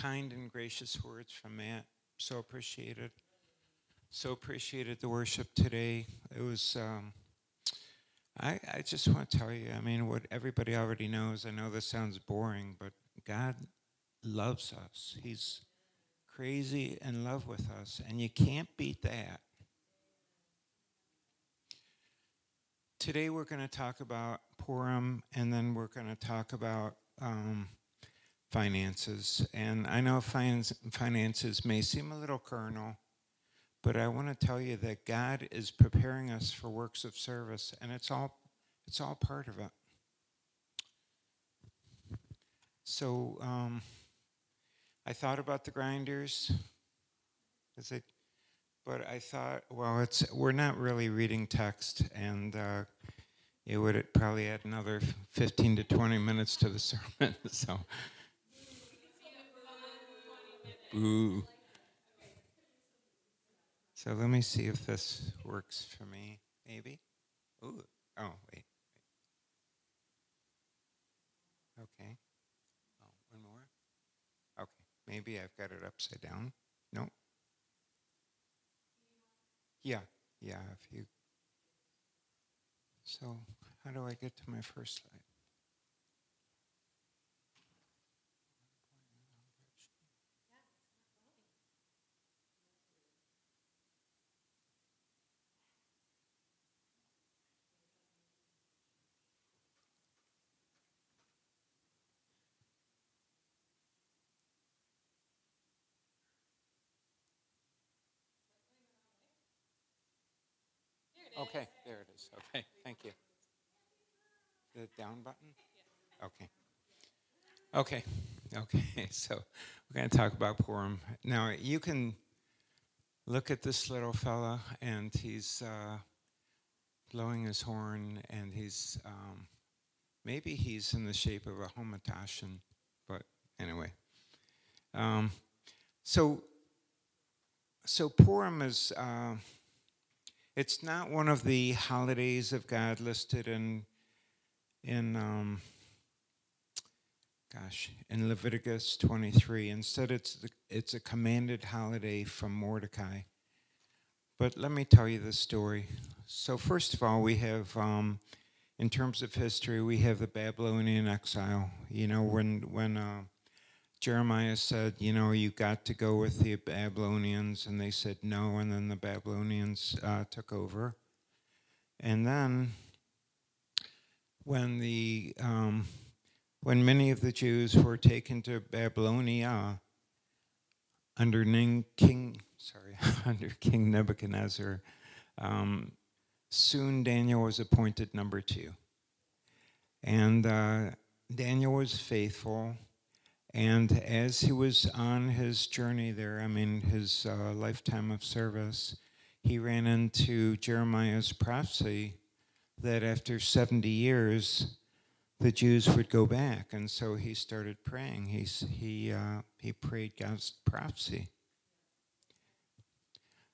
Kind and gracious words from Matt. So appreciated. So appreciated the worship today. It was, um, I, I just want to tell you, I mean, what everybody already knows. I know this sounds boring, but God loves us. He's crazy in love with us, and you can't beat that. Today we're going to talk about Purim, and then we're going to talk about um, finances. And I know finances may seem a little carnal, but I want to tell you that God is preparing us for works of service, and it's all it's all part of it. So um, I thought about the grinders. But I thought, well, it's we're not really reading text, and uh, it would probably add another 15 to 20 minutes to the sermon. so Ooh. So let me see if this works for me, maybe. Ooh. Oh, wait. Okay. Oh, one more. Okay. Maybe I've got it upside down. No. Yeah. Yeah. If you. So, how do I get to my first slide? Okay, there it is. Okay, thank you. The down button? Okay. Okay, okay. So we're going to talk about Purim. Now, you can look at this little fella, and he's uh, blowing his horn, and he's um, maybe he's in the shape of a hamantashen, but anyway. Um, so, so Purim is. Uh, it's not one of the holidays of God listed in in um, gosh in Leviticus 23. Instead, it's the, it's a commanded holiday from Mordecai. But let me tell you the story. So first of all, we have. Um, in terms of history, we have the Babylonian exile. You know, when when uh, Jeremiah said, you know, you got to go with the Babylonians, and they said no, and then the Babylonians uh, took over. And then, when the um, when many of the Jews were taken to Babylonia under King, sorry, under King Nebuchadnezzar, um, soon Daniel was appointed number two, and uh, Daniel was faithful and as he was on his journey there, I mean, his uh, lifetime of service, he ran into Jeremiah's prophecy that after 70 years, the Jews would go back. And so he started praying. He's, he, uh, he prayed God's prophecy.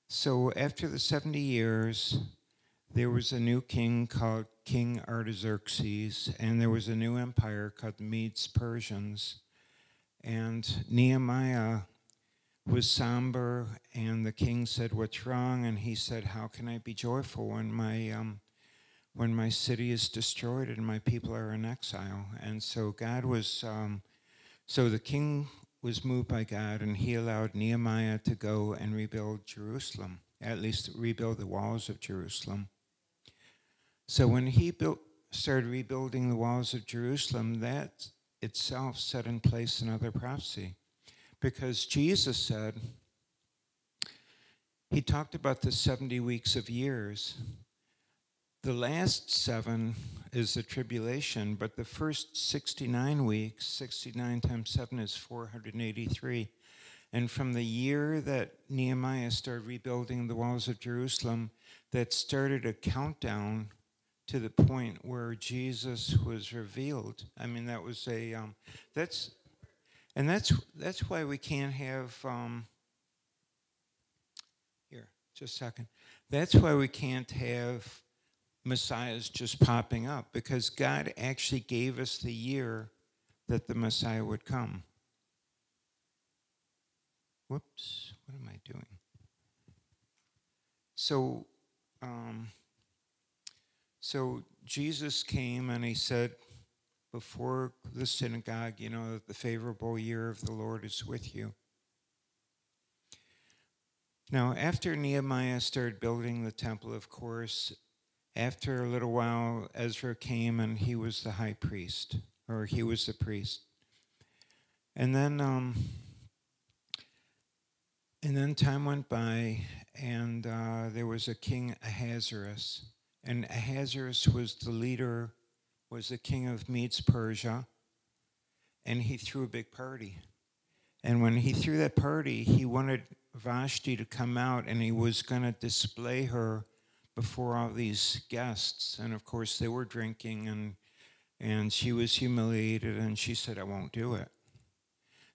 So after the 70 years, there was a new king called King Artaxerxes, and there was a new empire called the Medes Persians. And Nehemiah was somber, and the king said, "What's wrong?" And he said, "How can I be joyful when my um, when my city is destroyed and my people are in exile?" And so God was, um, so the king was moved by God, and he allowed Nehemiah to go and rebuild Jerusalem, at least rebuild the walls of Jerusalem. So when he built, started rebuilding the walls of Jerusalem, that itself set in place another prophecy. Because Jesus said, He talked about the 70 weeks of years, the last seven is the tribulation, but the first 69 weeks, 69 times 7 is 483. And from the year that Nehemiah started rebuilding the walls of Jerusalem, that started a countdown to the point where Jesus was revealed. I mean, that was a um, that's and that's that's why we can't have um, here just a second. That's why we can't have messiahs just popping up because God actually gave us the year that the Messiah would come. Whoops, what am I doing? So, um, so Jesus came and he said before the synagogue, you know, the favorable year of the Lord is with you. Now, after Nehemiah started building the temple, of course, after a little while, Ezra came and he was the high priest, or he was the priest. And then, um, and then time went by, and uh, there was a king Ahasuerus, and Ahasuerus was the leader, was the king of Medes Persia, and he threw a big party. And when he threw that party, he wanted Vashti to come out, and he was going to display her before all these guests. And of course, they were drinking, and and she was humiliated, and she said, "I won't do it."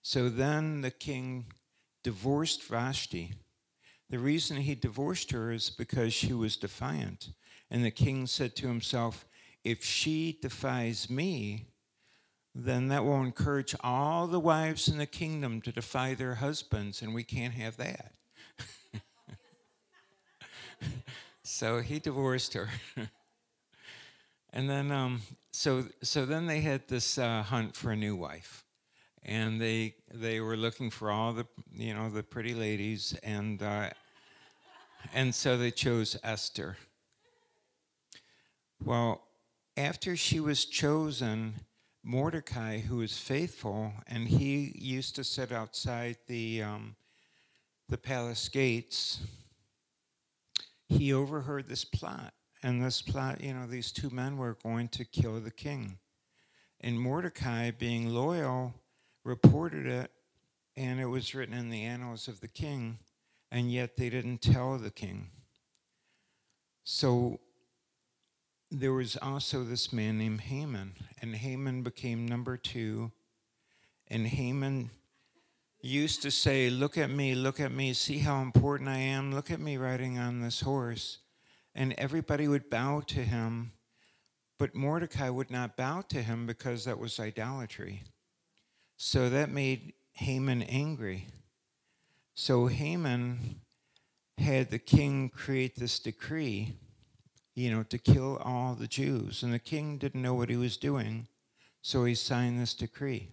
So then the king divorced Vashti. The reason he divorced her is because she was defiant. And the king said to himself, If she defies me, then that will encourage all the wives in the kingdom to defy their husbands, and we can't have that. so he divorced her. and then, um, so, so then they had this uh, hunt for a new wife and they they were looking for all the you know the pretty ladies and uh, and so they chose Esther. Well, after she was chosen, Mordecai, who was faithful, and he used to sit outside the um, the palace gates. He overheard this plot, and this plot, you know, these two men were going to kill the king. And Mordecai, being loyal, reported it, and it was written in the annals of the king, and yet they didn't tell the king. So there was also this man named Haman, and Haman became number two. And Haman used to say, Look at me, look at me, see how important I am, look at me riding on this horse. And everybody would bow to him, but Mordecai would not bow to him because that was idolatry. So that made Haman angry. So Haman had the king create this decree, you know, to kill all the Jews. And the king didn't know what he was doing, so he signed this decree.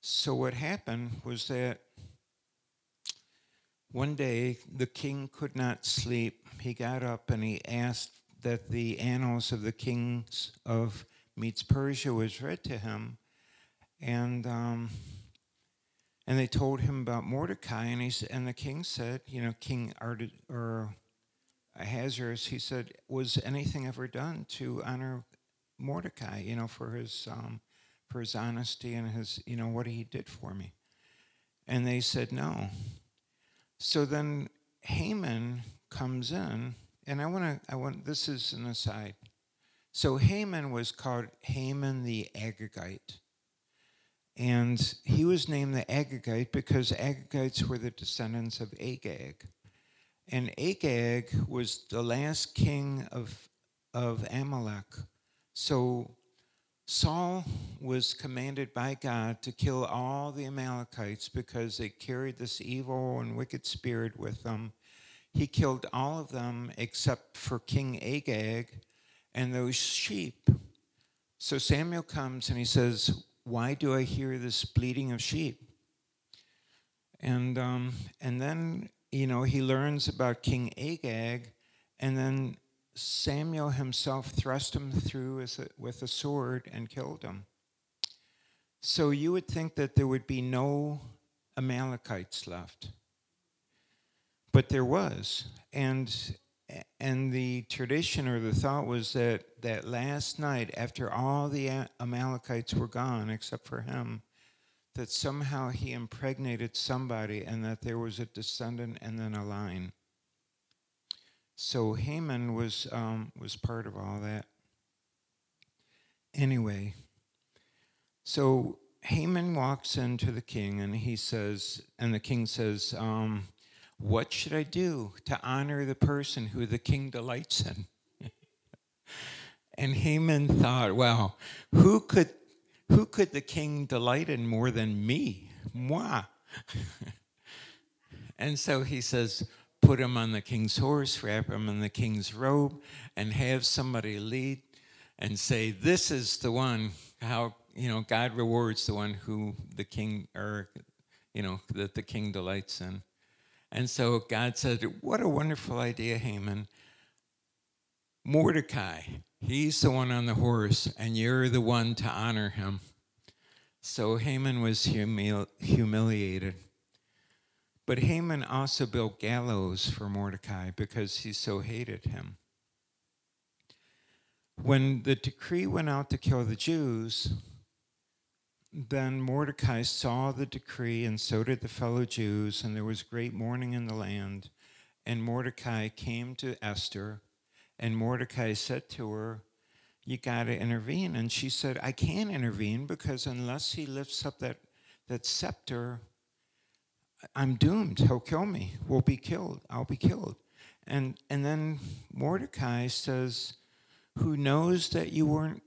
So what happened was that one day the king could not sleep. He got up and he asked that the annals of the kings of Medes Persia was read to him and um, and they told him about Mordecai, and he and the king said, you know, King Ard- or Ahasuerus, he said, was anything ever done to honor Mordecai, you know, for his um, for his honesty and his, you know, what he did for me? And they said no. So then Haman comes in, and I want to, I want this is an aside. So Haman was called Haman the Agagite. And he was named the Agagite because Agagites were the descendants of Agag. And Agag was the last king of, of Amalek. So Saul was commanded by God to kill all the Amalekites because they carried this evil and wicked spirit with them. He killed all of them except for King Agag and those sheep. So Samuel comes and he says, why do I hear this bleating of sheep? And, um, and then, you know, he learns about King Agag, and then Samuel himself thrust him through with a sword and killed him. So you would think that there would be no Amalekites left. But there was. And and the tradition or the thought was that that last night, after all the Amalekites were gone except for him, that somehow he impregnated somebody and that there was a descendant and then a line. So Haman was um, was part of all that. Anyway, so Haman walks into the king and he says, and the king says, um, "What should I do to honor the person who the king delights in?" and Haman thought, "Well, who could who could the king delight in more than me? Moi." and so he says, put him on the king's horse, wrap him in the king's robe, and have somebody lead and say, This is the one, how, you know, God rewards the one who the king, or, you know, that the king delights in. And so God said, What a wonderful idea, Haman. Mordecai, he's the one on the horse, and you're the one to honor him. So Haman was humili- humiliated. But Haman also built gallows for Mordecai because he so hated him. When the decree went out to kill the Jews, then Mordecai saw the decree, and so did the fellow Jews, and there was great mourning in the land. And Mordecai came to Esther, and Mordecai said to her, You got to intervene. And she said, I can't intervene because unless he lifts up that, that scepter, I'm doomed. He'll kill me. We'll be killed. I'll be killed. And, and then Mordecai says, Who knows that you weren't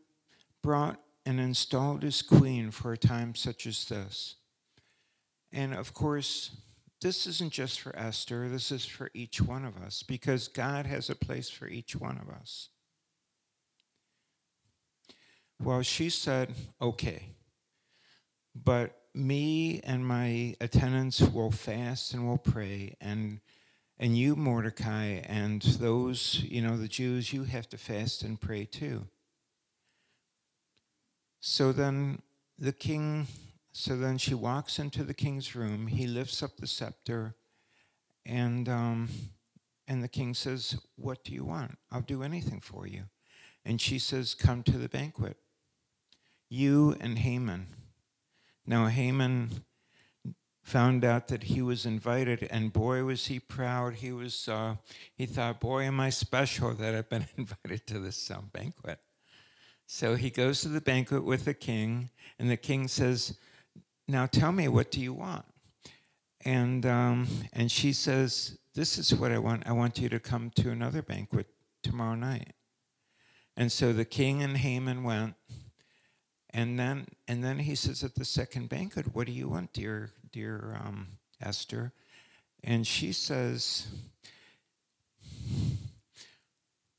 brought and installed as queen for a time such as this? And of course, this isn't just for Esther, this is for each one of us because God has a place for each one of us. Well, she said, Okay, but me and my attendants will fast and will pray and and you mordecai and those you know the jews you have to fast and pray too so then the king so then she walks into the king's room he lifts up the scepter and um, and the king says what do you want i'll do anything for you and she says come to the banquet you and haman now Haman found out that he was invited, and boy was he proud. He was uh, he thought, boy, am I special that I've been invited to this um, banquet. So he goes to the banquet with the king, and the king says, "Now tell me, what do you want?" And um, and she says, "This is what I want. I want you to come to another banquet tomorrow night." And so the king and Haman went. And then, and then he says at the second banquet, "What do you want, dear, dear um, Esther?" And she says,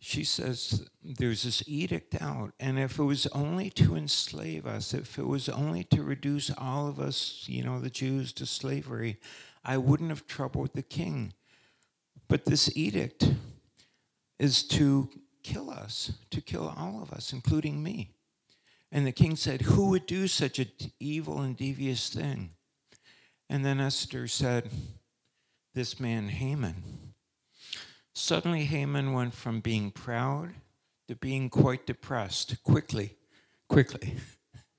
she says, "There's this edict out, and if it was only to enslave us, if it was only to reduce all of us, you know, the Jews to slavery, I wouldn't have troubled the king. But this edict is to kill us, to kill all of us, including me." And the king said, Who would do such an evil and devious thing? And then Esther said, This man, Haman. Suddenly, Haman went from being proud to being quite depressed quickly, quickly.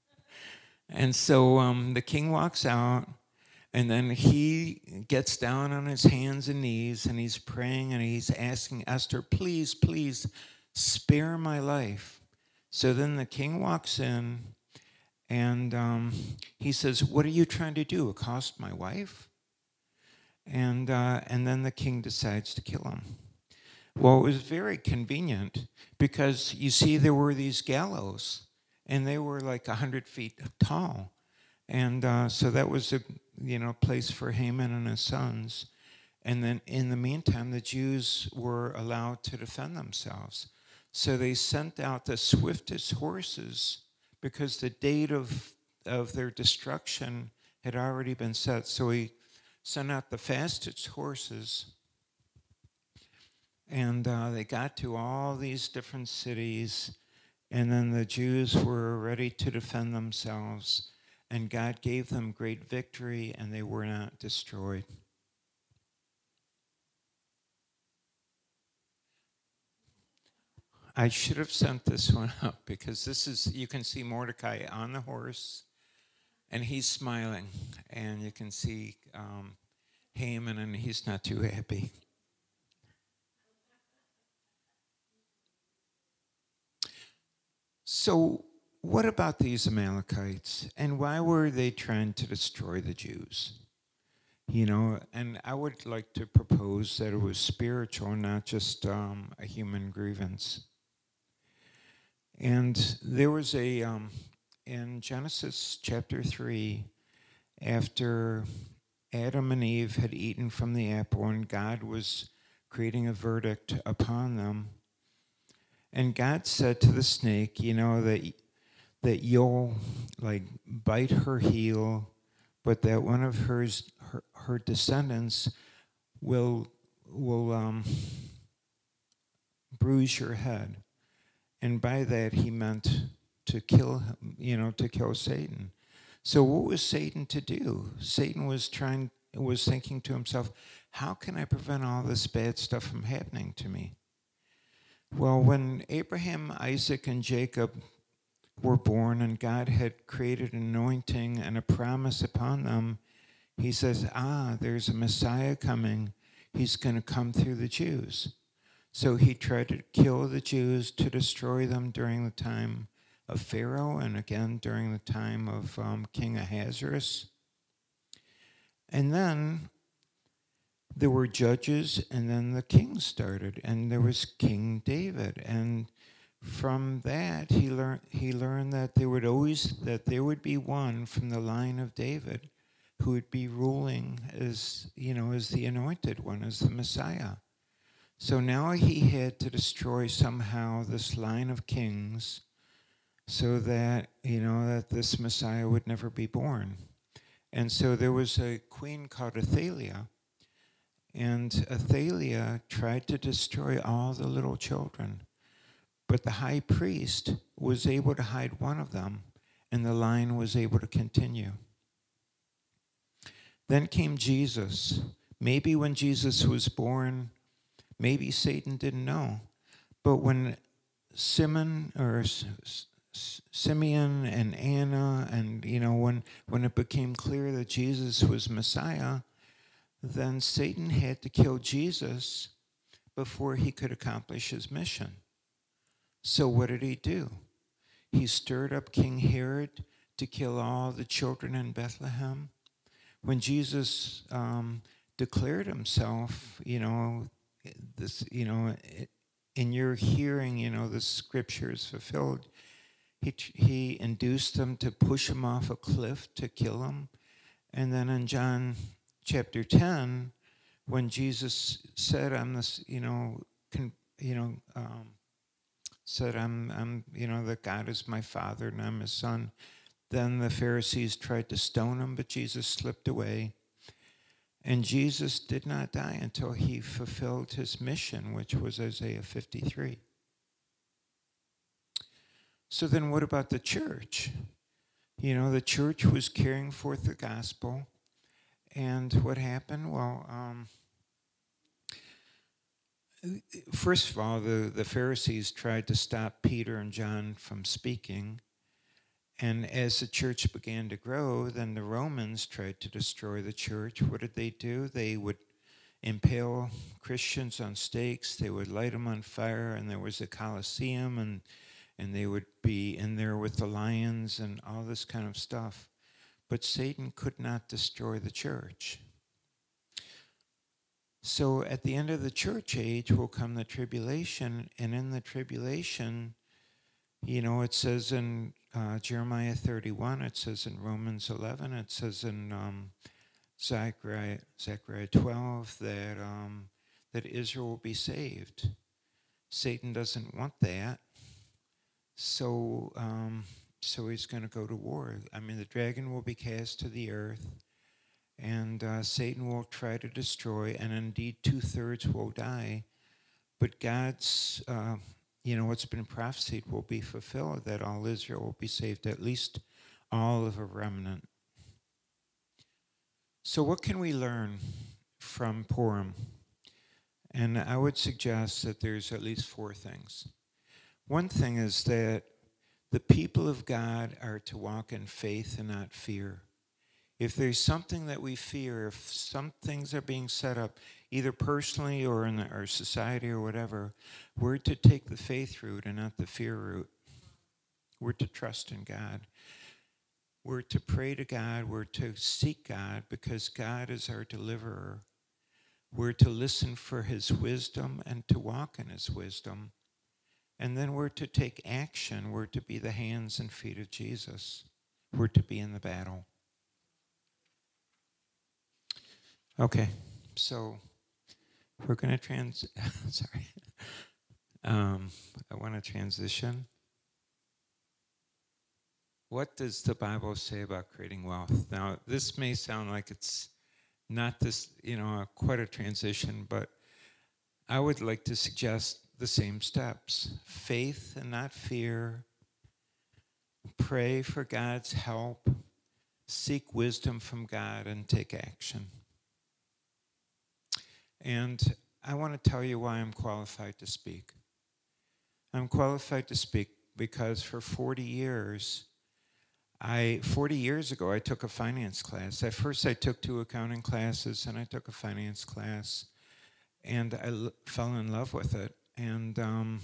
and so um, the king walks out, and then he gets down on his hands and knees, and he's praying and he's asking Esther, Please, please spare my life. So then the king walks in and um, he says, What are you trying to do? Accost my wife? And, uh, and then the king decides to kill him. Well, it was very convenient because you see, there were these gallows and they were like 100 feet tall. And uh, so that was a you know place for Haman and his sons. And then in the meantime, the Jews were allowed to defend themselves. So they sent out the swiftest horses because the date of, of their destruction had already been set. So he sent out the fastest horses. And uh, they got to all these different cities. And then the Jews were ready to defend themselves. And God gave them great victory, and they were not destroyed. I should have sent this one up because this is, you can see Mordecai on the horse and he's smiling. And you can see um, Haman and he's not too happy. So, what about these Amalekites and why were they trying to destroy the Jews? You know, and I would like to propose that it was spiritual, not just um, a human grievance. And there was a, um, in Genesis chapter 3, after Adam and Eve had eaten from the apple and God was creating a verdict upon them, and God said to the snake, you know, that, that you'll like bite her heel, but that one of hers, her, her descendants will, will um, bruise your head. And by that, he meant to kill, you know, to kill Satan. So what was Satan to do? Satan was trying, was thinking to himself, how can I prevent all this bad stuff from happening to me? Well, when Abraham, Isaac, and Jacob were born and God had created an anointing and a promise upon them, he says, Ah, there's a Messiah coming. He's going to come through the Jews. So he tried to kill the Jews to destroy them during the time of Pharaoh and again during the time of um, King Ahasuerus. And then there were judges, and then the king started, and there was King David. And from that, he learned he learned that there would always that there would be one from the line of David who would be ruling as you know as the anointed one, as the Messiah. So now he had to destroy somehow this line of kings so that, you know, that this Messiah would never be born. And so there was a queen called Athaliah, and Athaliah tried to destroy all the little children. But the high priest was able to hide one of them, and the line was able to continue. Then came Jesus. Maybe when Jesus was born, Maybe Satan didn't know. But when Simon or Simeon and Anna, and you know, when, when it became clear that Jesus was Messiah, then Satan had to kill Jesus before he could accomplish his mission. So, what did he do? He stirred up King Herod to kill all the children in Bethlehem. When Jesus um, declared himself, you know, this, you know, in your hearing, you know, the scripture is fulfilled. He, he induced them to push him off a cliff to kill him. And then in John chapter 10, when Jesus said, I'm this, you know, con, you know, um, said, I'm, I'm, you know, that God is my father and I'm his son. Then the Pharisees tried to stone him, but Jesus slipped away. And Jesus did not die until he fulfilled his mission, which was Isaiah 53. So then, what about the church? You know, the church was carrying forth the gospel. And what happened? Well, um, first of all, the, the Pharisees tried to stop Peter and John from speaking. And as the church began to grow, then the Romans tried to destroy the church. What did they do? They would impale Christians on stakes, they would light them on fire, and there was a Colosseum, and, and they would be in there with the lions and all this kind of stuff. But Satan could not destroy the church. So at the end of the church age will come the tribulation, and in the tribulation, you know, it says in uh, Jeremiah 31, it says in Romans 11, it says in um, Zechariah, Zechariah 12 that, um, that Israel will be saved. Satan doesn't want that. So, um, so he's going to go to war. I mean, the dragon will be cast to the earth, and uh, Satan will try to destroy, and indeed two thirds will die. But God's uh, you know, what's been prophesied will be fulfilled, that all Israel will be saved, at least all of a remnant. So, what can we learn from Purim? And I would suggest that there's at least four things. One thing is that the people of God are to walk in faith and not fear. If there's something that we fear, if some things are being set up, either personally or in our society or whatever, we're to take the faith route and not the fear route. We're to trust in God. We're to pray to God. We're to seek God because God is our deliverer. We're to listen for his wisdom and to walk in his wisdom. And then we're to take action. We're to be the hands and feet of Jesus. We're to be in the battle. Okay, so we're going to trans. sorry. Um, I want to transition. What does the Bible say about creating wealth? Now, this may sound like it's not this, you know, quite a transition, but I would like to suggest the same steps faith and not fear. Pray for God's help. Seek wisdom from God and take action. And I want to tell you why I'm qualified to speak. I'm qualified to speak because for 40 years, I 40 years ago I took a finance class. At first I took two accounting classes and I took a finance class and I l- fell in love with it and um,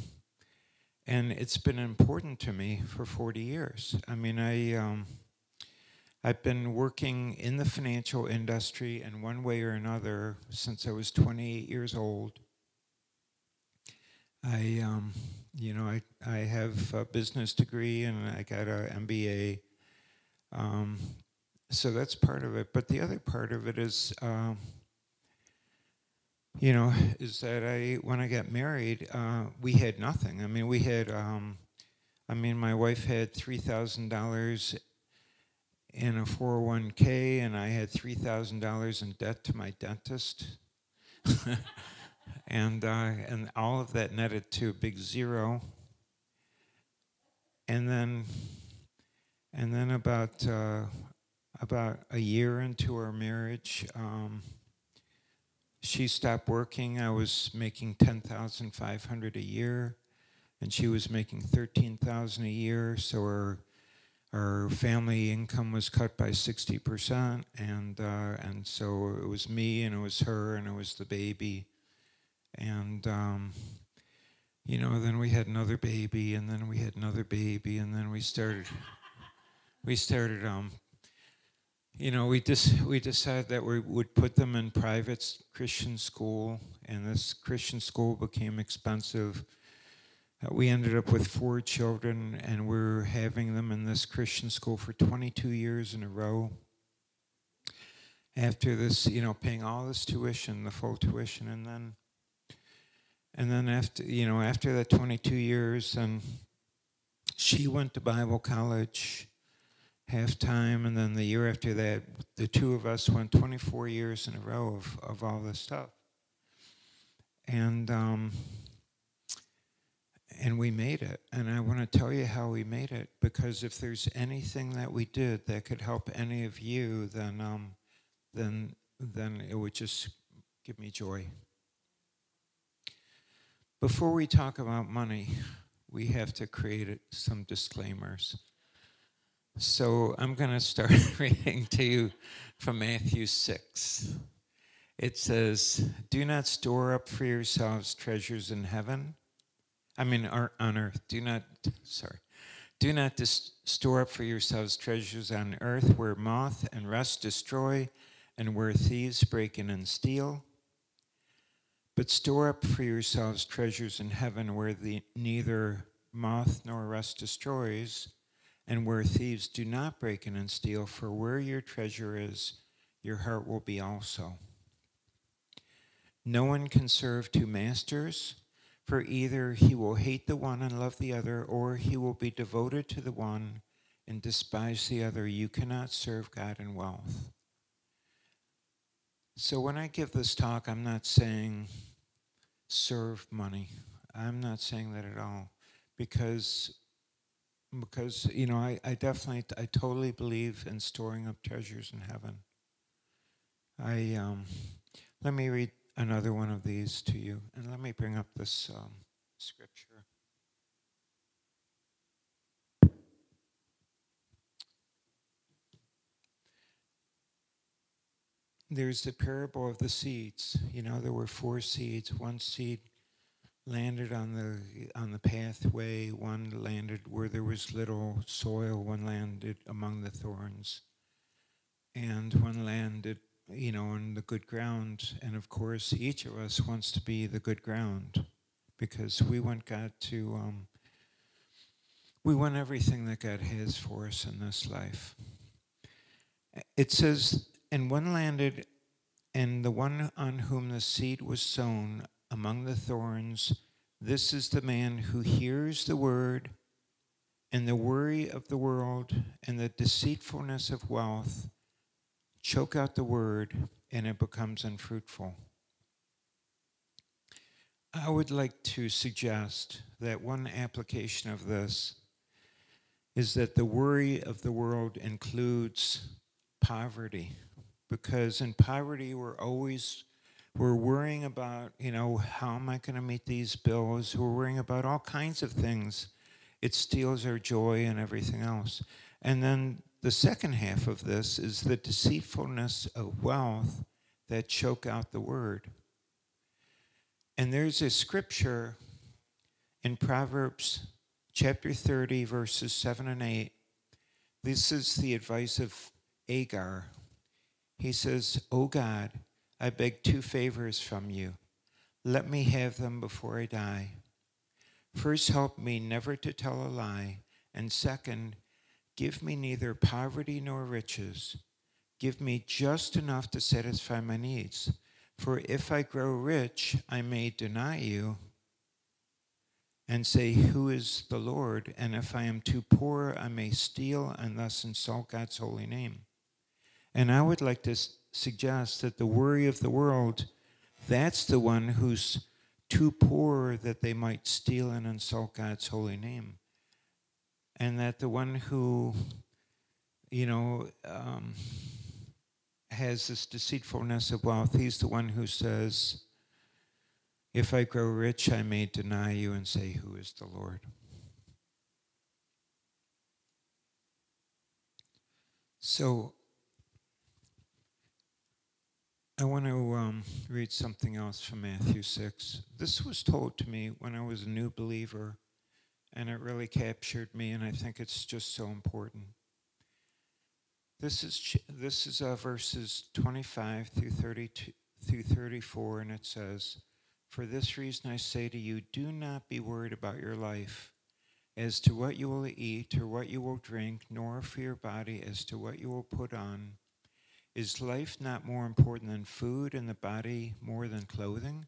and it's been important to me for 40 years. I mean I um, I've been working in the financial industry in one way or another since I was 28 years old. I um, you know I I have a business degree and I got an MBA um, so that's part of it. But the other part of it is, um, you know, is that I when I got married, uh, we had nothing. I mean, we had, um, I mean, my wife had three thousand dollars in a 401k, and I had three thousand dollars in debt to my dentist. and uh, and all of that netted to a big zero. And then and then about uh, about a year into our marriage, um, she stopped working. I was making ten thousand five hundred a year, and she was making thirteen thousand a year. So our our family income was cut by sixty percent, and uh, and so it was me, and it was her, and it was the baby, and. Um, you know, then we had another baby, and then we had another baby, and then we started we started, um, you know, we just we decided that we would put them in private Christian school, and this Christian school became expensive. Uh, we ended up with four children, and we're having them in this Christian school for 22 years in a row. After this, you know, paying all this tuition, the full tuition, and then, and then after, you know, after that 22 years, and she went to Bible college half time, and then the year after that, the two of us went 24 years in a row of, of all this stuff. And um, and we made it. And I want to tell you how we made it because if there's anything that we did that could help any of you, then um, then then it would just give me joy. Before we talk about money, we have to create some disclaimers. So I'm going to start reading to you from Matthew 6. It says, Do not store up for yourselves treasures in heaven. I mean, on earth. Do not, sorry. Do not dis- store up for yourselves treasures on earth where moth and rust destroy and where thieves break in and steal. But store up for yourselves treasures in heaven where the, neither moth nor rust destroys and where thieves do not break in and steal, for where your treasure is, your heart will be also. No one can serve two masters, for either he will hate the one and love the other, or he will be devoted to the one and despise the other. You cannot serve God and wealth. So when I give this talk, I'm not saying serve money. I'm not saying that at all, because because you know I, I definitely I totally believe in storing up treasures in heaven. I um, let me read another one of these to you, and let me bring up this um, scripture. There's the parable of the seeds. You know, there were four seeds. One seed landed on the on the pathway, one landed where there was little soil, one landed among the thorns, and one landed, you know, on the good ground. And of course, each of us wants to be the good ground because we want God to um, we want everything that God has for us in this life. It says, and one landed, and the one on whom the seed was sown among the thorns, this is the man who hears the word, and the worry of the world and the deceitfulness of wealth choke out the word, and it becomes unfruitful. I would like to suggest that one application of this is that the worry of the world includes poverty because in poverty we're always we're worrying about you know how am i going to meet these bills we're worrying about all kinds of things it steals our joy and everything else and then the second half of this is the deceitfulness of wealth that choke out the word and there's a scripture in proverbs chapter 30, verses 7 and 8. This is the advice of Agur. He says, O God, I beg two favors from you. Let me have them before I die. First, help me never to tell a lie. And second, give me neither poverty nor riches. Give me just enough to satisfy my needs. For if I grow rich, I may deny you and say, Who is the Lord? And if I am too poor, I may steal and thus insult God's holy name. And I would like to suggest that the worry of the world, that's the one who's too poor that they might steal and insult God's holy name. And that the one who, you know, um, has this deceitfulness of wealth, he's the one who says, if I grow rich, I may deny you and say, Who is the Lord? So, I want to um, read something else from Matthew 6. This was told to me when I was a new believer, and it really captured me, and I think it's just so important. This is, this is uh, verses 25 through 32 through 34, and it says, for this reason I say to you, do not be worried about your life as to what you will eat or what you will drink, nor for your body as to what you will put on. Is life not more important than food, and the body more than clothing?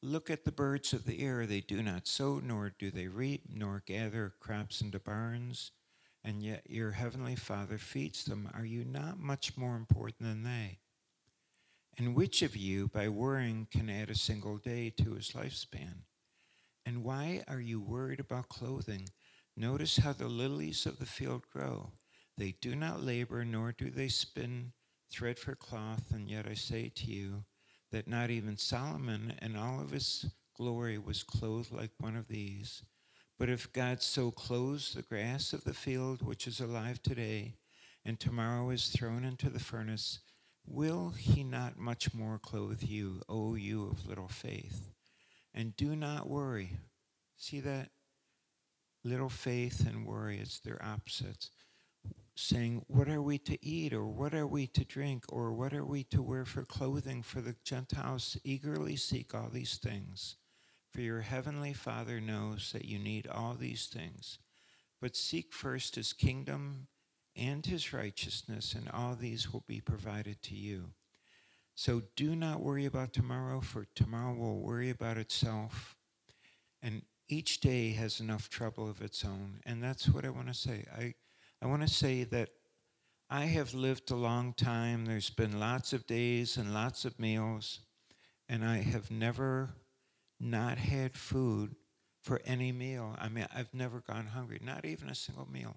Look at the birds of the air. They do not sow, nor do they reap, nor gather crops into barns, and yet your heavenly Father feeds them. Are you not much more important than they? And which of you, by worrying, can add a single day to his lifespan? And why are you worried about clothing? Notice how the lilies of the field grow. They do not labor, nor do they spin thread for cloth, and yet I say to you that not even Solomon in all of his glory was clothed like one of these. But if God so clothes the grass of the field, which is alive today, and tomorrow is thrown into the furnace, Will he not much more clothe you, O you of little faith? And do not worry. See that? Little faith and worry, it's their opposites. Saying, What are we to eat, or what are we to drink, or what are we to wear for clothing? For the Gentiles eagerly seek all these things. For your heavenly Father knows that you need all these things. But seek first his kingdom and his righteousness, and all these will be provided to you. So do not worry about tomorrow, for tomorrow will worry about itself. And each day has enough trouble of its own. And that's what I want to say. I, I want to say that I have lived a long time. There's been lots of days and lots of meals, and I have never not had food for any meal. I mean, I've never gone hungry, not even a single meal.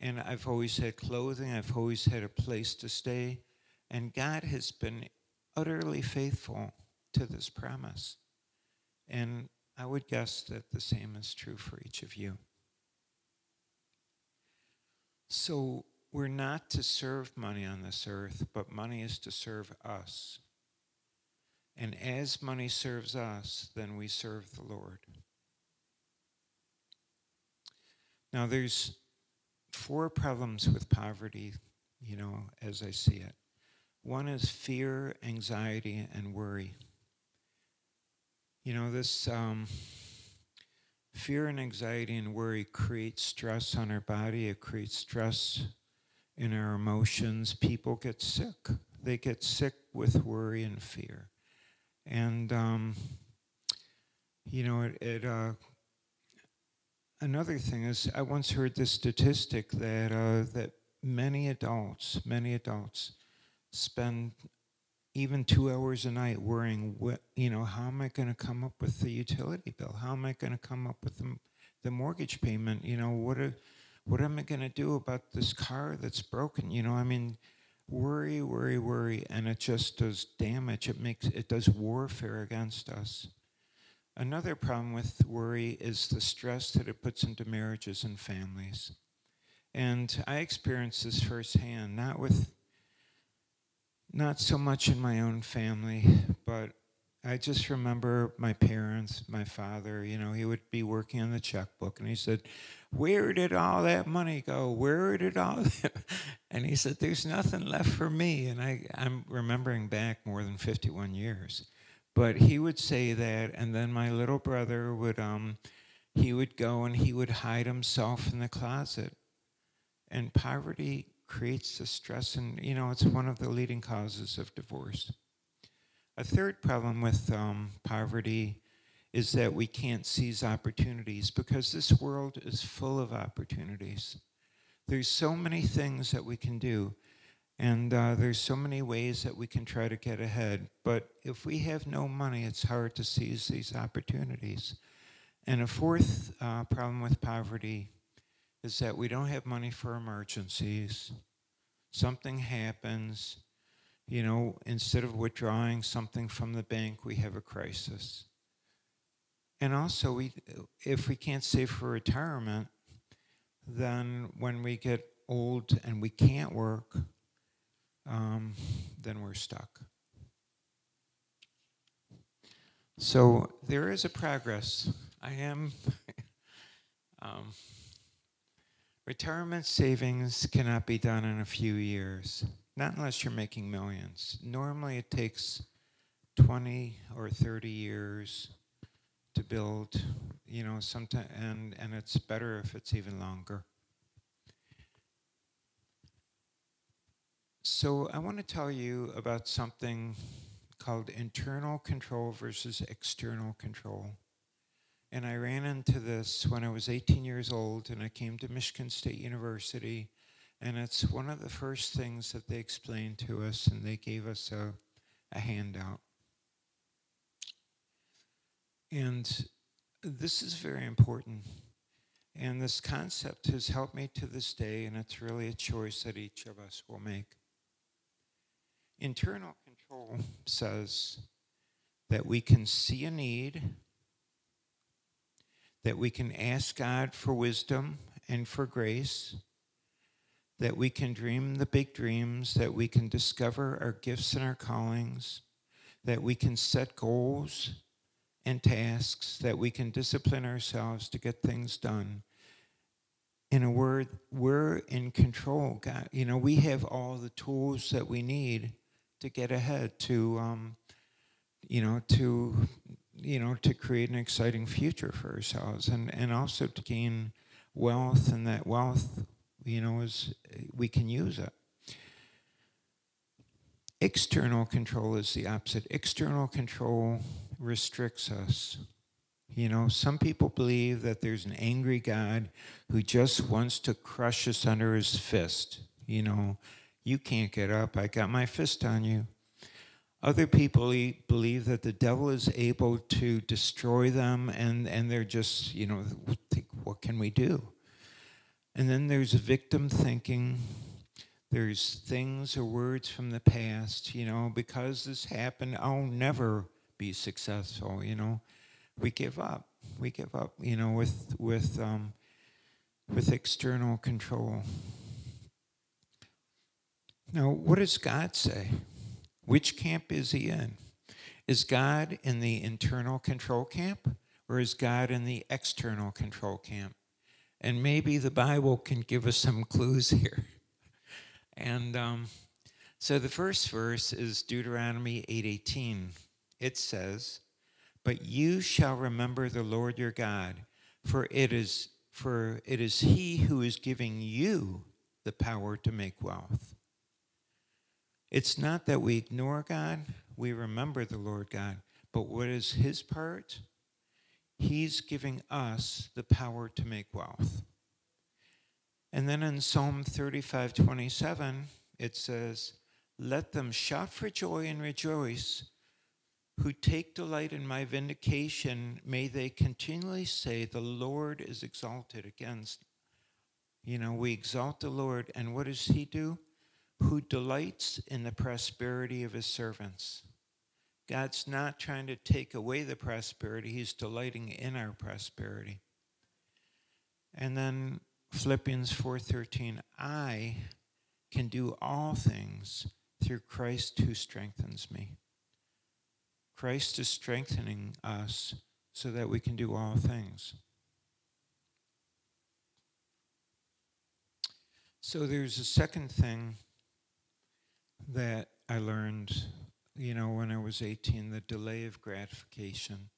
And I've always had clothing, I've always had a place to stay. And God has been utterly faithful to this promise. And I would guess that the same is true for each of you. So, we're not to serve money on this earth, but money is to serve us. And as money serves us, then we serve the Lord. Now, there's four problems with poverty, you know, as I see it. One is fear, anxiety, and worry. You know, this um, fear and anxiety and worry create stress on our body, it creates stress in our emotions. People get sick. They get sick with worry and fear. And, um, you know, it, it uh, another thing is, I once heard this statistic that, uh, that many adults, many adults spend even two hours a night worrying, what, you know, how am I going to come up with the utility bill? How am I going to come up with the, the mortgage payment? You know, what, are, what am I going to do about this car that's broken? You know, I mean, worry, worry, worry, and it just does damage. It makes it does warfare against us. Another problem with worry is the stress that it puts into marriages and families. And I experienced this firsthand, not with not so much in my own family, but I just remember my parents, my father, you know, he would be working on the checkbook and he said, Where did all that money go? Where did all that? And he said, There's nothing left for me. And I, I'm remembering back more than 51 years. But he would say that, and then my little brother would, um, he would go and he would hide himself in the closet. And poverty creates the stress, and you know, it's one of the leading causes of divorce. A third problem with um, poverty is that we can't seize opportunities because this world is full of opportunities. There's so many things that we can do, and uh, there's so many ways that we can try to get ahead. But if we have no money, it's hard to seize these opportunities. And a fourth uh, problem with poverty is that we don't have money for emergencies. Something happens, you know, instead of withdrawing something from the bank, we have a crisis. And also, we, if we can't save for retirement, then when we get old and we can't work, um, then we're stuck. So there is a progress. I am. um, Retirement savings cannot be done in a few years, not unless you're making millions. Normally, it takes 20 or 30 years to build, you know, sometimes, and, and it's better if it's even longer. So, I want to tell you about something called internal control versus external control. And I ran into this when I was 18 years old and I came to Michigan State University. And it's one of the first things that they explained to us, and they gave us a, a handout. And this is very important. And this concept has helped me to this day, and it's really a choice that each of us will make. Internal control says that we can see a need that we can ask God for wisdom and for grace, that we can dream the big dreams, that we can discover our gifts and our callings, that we can set goals and tasks, that we can discipline ourselves to get things done. In a word, we're in control. God, you know, we have all the tools that we need to get ahead, to, um, you know, to you know, to create an exciting future for ourselves and, and also to gain wealth and that wealth, you know, is we can use it. External control is the opposite. External control restricts us. You know, some people believe that there's an angry God who just wants to crush us under his fist. You know, you can't get up. I got my fist on you. Other people believe that the devil is able to destroy them, and, and they're just, you know, think, what can we do? And then there's victim thinking. There's things or words from the past, you know, because this happened, I'll never be successful, you know. We give up. We give up, you know, with with um, with external control. Now, what does God say? Which camp is he in? Is God in the internal control camp or is God in the external control camp? And maybe the Bible can give us some clues here. And um, so the first verse is Deuteronomy 8:18. It says, "But you shall remember the Lord your God, for it is for it is he who is giving you the power to make wealth." It's not that we ignore God, we remember the Lord God, but what is his part? He's giving us the power to make wealth. And then in Psalm 35 27, it says, Let them shout for joy and rejoice who take delight in my vindication. May they continually say, The Lord is exalted against. You know, we exalt the Lord, and what does he do? Who delights in the prosperity of his servants. God's not trying to take away the prosperity, He's delighting in our prosperity. And then Philippians 4:13, I can do all things through Christ who strengthens me. Christ is strengthening us so that we can do all things. So there's a second thing that I learned you know, when I was 18, the delay of gratification.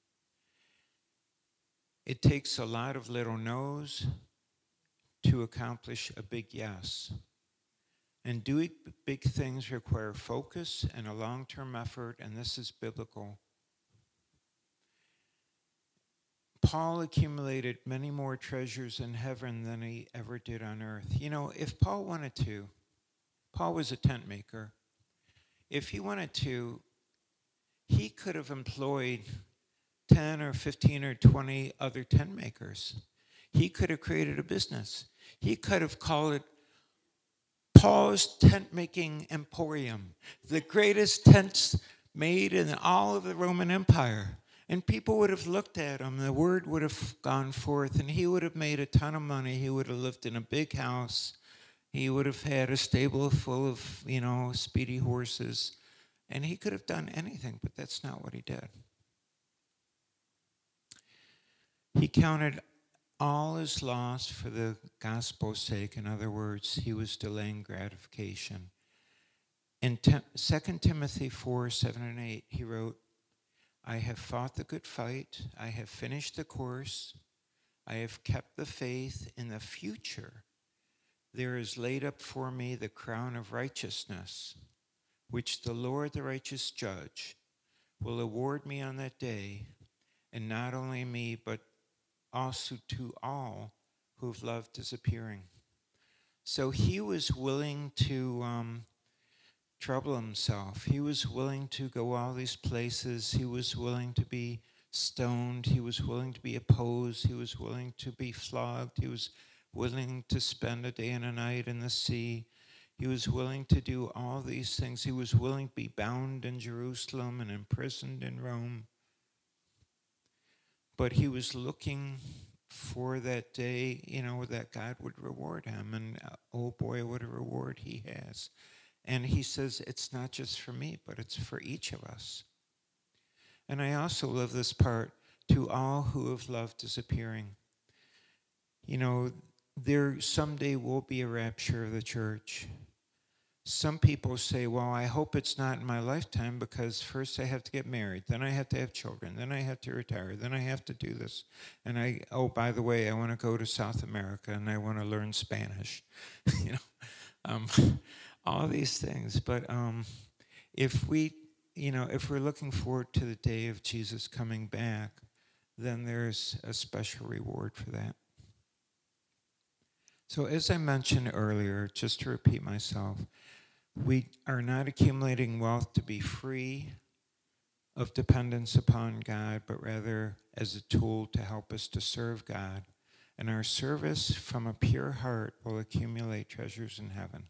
It takes a lot of little no's to accomplish a big yes. And doing big things require focus and a long term effort, and this is biblical. Paul accumulated many more treasures in heaven than he ever did on earth. You know, if Paul wanted to, Paul was a tent maker if he wanted to, he could have employed 10 or 15 or 20 other tent makers. He could have created a business. He could have called it Paul's Tent Making Emporium, the greatest tents made in all of the Roman Empire. And people would have looked at him, the word would have gone forth, and he would have made a ton of money. He would have lived in a big house he would have had a stable full of, you know, speedy horses. And he could have done anything, but that's not what he did. He counted all his loss for the gospel's sake. In other words, he was delaying gratification. In 2 Timothy 4 7 and 8, he wrote, I have fought the good fight, I have finished the course, I have kept the faith in the future there is laid up for me the crown of righteousness, which the Lord, the righteous judge, will award me on that day, and not only me, but also to all who've loved his appearing. So he was willing to um, trouble himself. He was willing to go all these places. He was willing to be stoned. He was willing to be opposed. He was willing to be flogged. He was willing to spend a day and a night in the sea. He was willing to do all these things. He was willing to be bound in Jerusalem and imprisoned in Rome. But he was looking for that day, you know, that God would reward him. And uh, oh boy, what a reward he has. And he says, it's not just for me, but it's for each of us. And I also love this part to all who have loved his appearing. You know, there someday will be a rapture of the church. Some people say, well, I hope it's not in my lifetime because first I have to get married, then I have to have children, then I have to retire, then I have to do this. And I, oh, by the way, I want to go to South America and I want to learn Spanish. you know, um, all these things. But um, if we, you know, if we're looking forward to the day of Jesus coming back, then there's a special reward for that. So, as I mentioned earlier, just to repeat myself, we are not accumulating wealth to be free of dependence upon God, but rather as a tool to help us to serve God. And our service from a pure heart will accumulate treasures in heaven.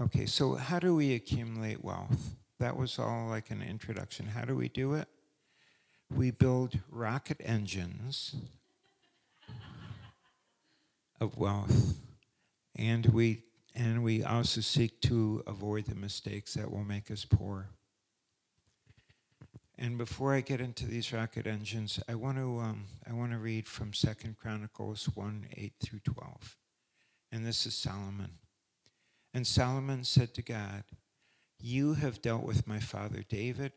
Okay, so how do we accumulate wealth? That was all like an introduction. How do we do it? We build rocket engines of wealth. And we and we also seek to avoid the mistakes that will make us poor. And before I get into these rocket engines, I want to um, I want to read from Second Chronicles one eight through twelve, and this is Solomon. And Solomon said to God, "You have dealt with my father David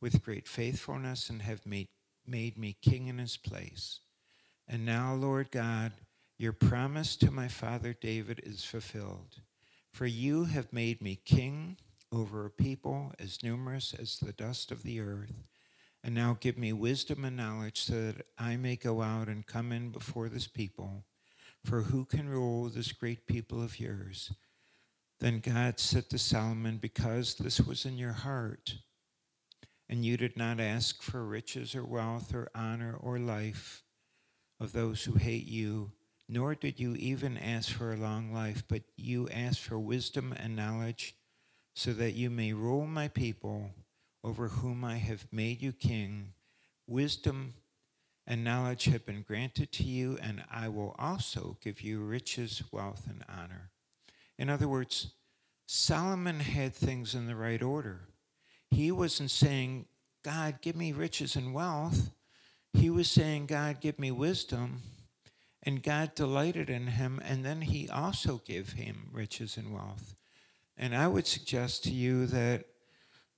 with great faithfulness and have made made me king in his place. And now, Lord God, your promise to my father David is fulfilled, for you have made me king." over a people as numerous as the dust of the earth. And now give me wisdom and knowledge so that I may go out and come in before this people. For who can rule this great people of yours? Then God said to Solomon, Because this was in your heart, and you did not ask for riches or wealth or honor or life of those who hate you, nor did you even ask for a long life, but you asked for wisdom and knowledge so that you may rule my people over whom I have made you king. Wisdom and knowledge have been granted to you, and I will also give you riches, wealth, and honor. In other words, Solomon had things in the right order. He wasn't saying, God, give me riches and wealth. He was saying, God, give me wisdom. And God delighted in him, and then he also gave him riches and wealth. And I would suggest to you that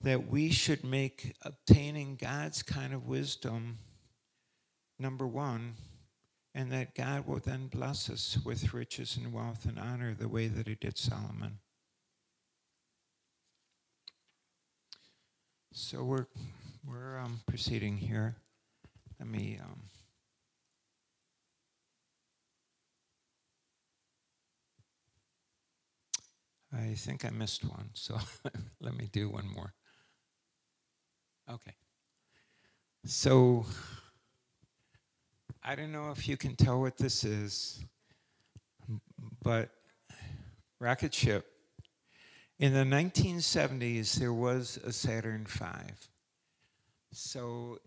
that we should make obtaining God's kind of wisdom number one, and that God will then bless us with riches and wealth and honor the way that He did Solomon. So we're we're um, proceeding here. Let me. Um, I think I missed one, so let me do one more. Okay. So, I don't know if you can tell what this is, but rocket ship. In the 1970s, there was a Saturn V. So,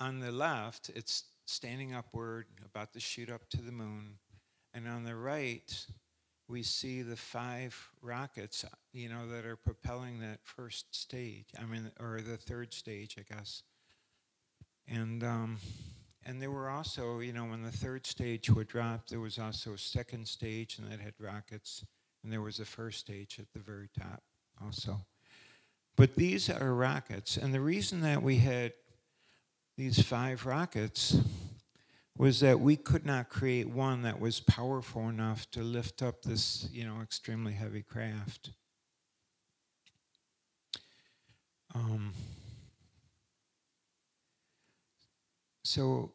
on the left, it's standing upward, about to shoot up to the moon. And on the right, we see the five rockets, you know, that are propelling that first stage. I mean, or the third stage, I guess. And um, and there were also, you know, when the third stage would drop, there was also a second stage, and that had rockets, and there was a first stage at the very top, also. But these are rockets, and the reason that we had these five rockets was that we could not create one that was powerful enough to lift up this, you know, extremely heavy craft. Um, so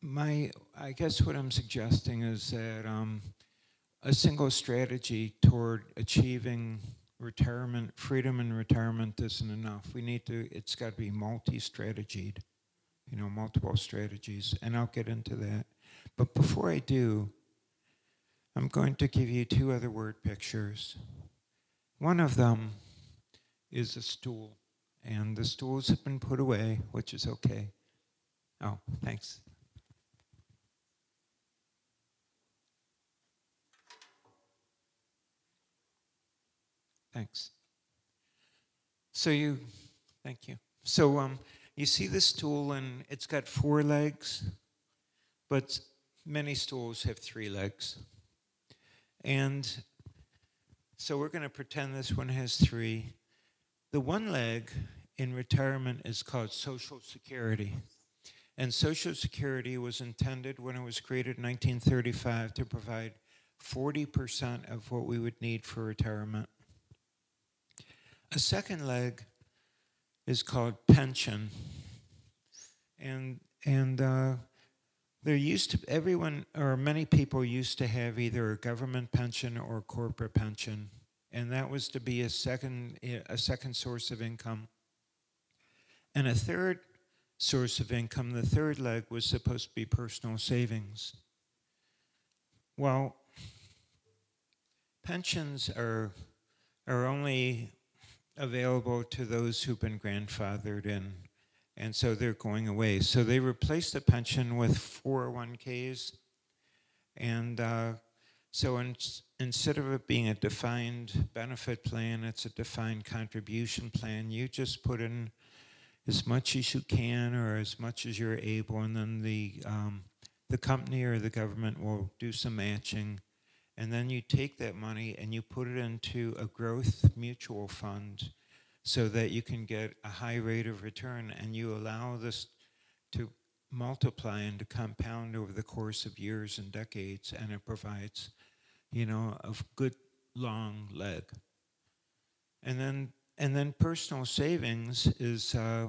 my, I guess what I'm suggesting is that um, a single strategy toward achieving retirement, freedom and retirement isn't enough. We need to, it's got to be multi-strategied you know, multiple strategies, and I'll get into that. But before I do, I'm going to give you two other word pictures. One of them is a stool, and the stools have been put away, which is okay. Oh, thanks. Thanks. So you, thank you. So um, you see this stool, and it's got four legs, but many stools have three legs. And so we're going to pretend this one has three. The one leg in retirement is called Social Security. And Social Security was intended when it was created in 1935 to provide 40% of what we would need for retirement. A second leg is called pension. And, and uh, there used to, everyone, or many people used to have either a government pension or corporate pension. And that was to be a second, a second source of income. And a third source of income, the third leg, was supposed to be personal savings. Well, pensions are, are only available to those who've been grandfathered in. And so they're going away. So they replaced the pension with 401ks. And uh, So in, instead of it being a defined benefit plan, it's a defined contribution plan. You just put in as much as you can or as much as you're able, and then the um, the company or the government will do some matching, and then you take that money and you put it into a growth mutual fund, so that you can get a high rate of return, and you allow this to multiply and to compound over the course of years and decades, and it provides you know, a good long leg. And then and then personal savings is uh,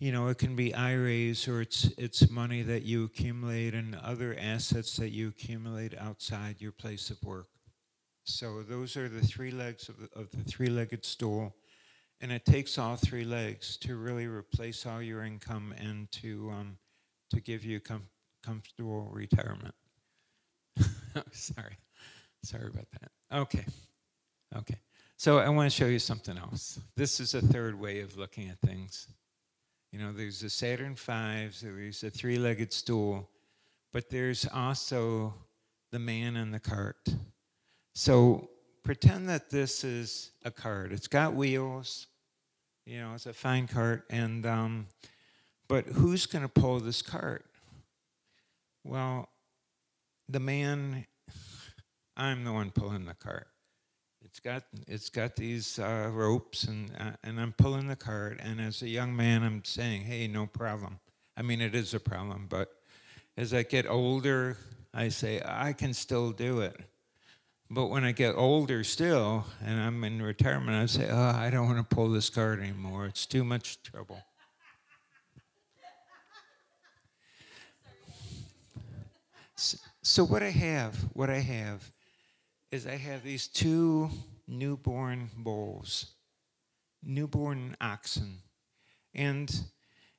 you know, it can be IRAs or it's it's money that you accumulate and other assets that you accumulate outside your place of work. So those are the three legs of the, of the three-legged stool, and it takes all three legs to really replace all your income and to um, to give you com- comfortable retirement. Sorry. Sorry about that. Okay. Okay. So I want to show you something else. This is a third way of looking at things. You know, there's the Saturn V, there's the three legged stool, but there's also the man in the cart. So pretend that this is a cart. It's got wheels, you know, it's a fine cart, and um, but who's going to pull this cart? Well, the man, I'm the one pulling the cart. It's got it's got these uh, ropes, and uh, and I'm pulling the cart. And as a young man, I'm saying, "Hey, no problem." I mean, it is a problem, but as I get older, I say I can still do it. But when I get older still, and I'm in retirement, I say, "Oh, I don't want to pull this cart anymore. It's too much trouble." So what I have, what I have, is I have these two newborn bulls, newborn oxen, and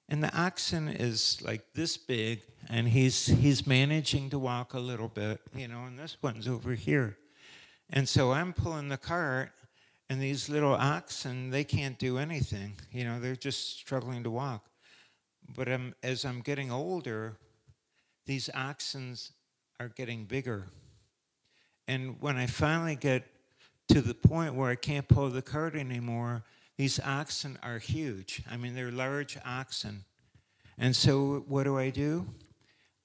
and the oxen is like this big, and he's he's managing to walk a little bit, you know, and this one's over here, and so I'm pulling the cart, and these little oxen they can't do anything, you know, they're just struggling to walk. But I'm, as I'm getting older, these oxen's are getting bigger. And when I finally get to the point where I can't pull the cart anymore, these oxen are huge. I mean, they're large oxen. And so what do I do?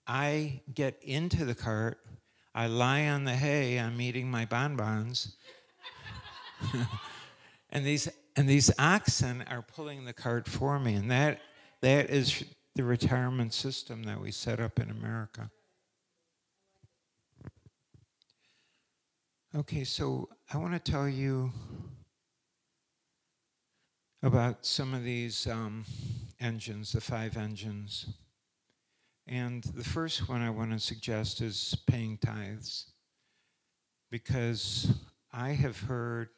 I get into the cart, I lie on the hay, I'm eating my bonbons. and these and these oxen are pulling the cart for me. And that that is the retirement system that we set up in America. Okay, so I want to tell you about some of these um, engines, the five engines. And the first one I want to suggest is paying tithes. Because I have heard,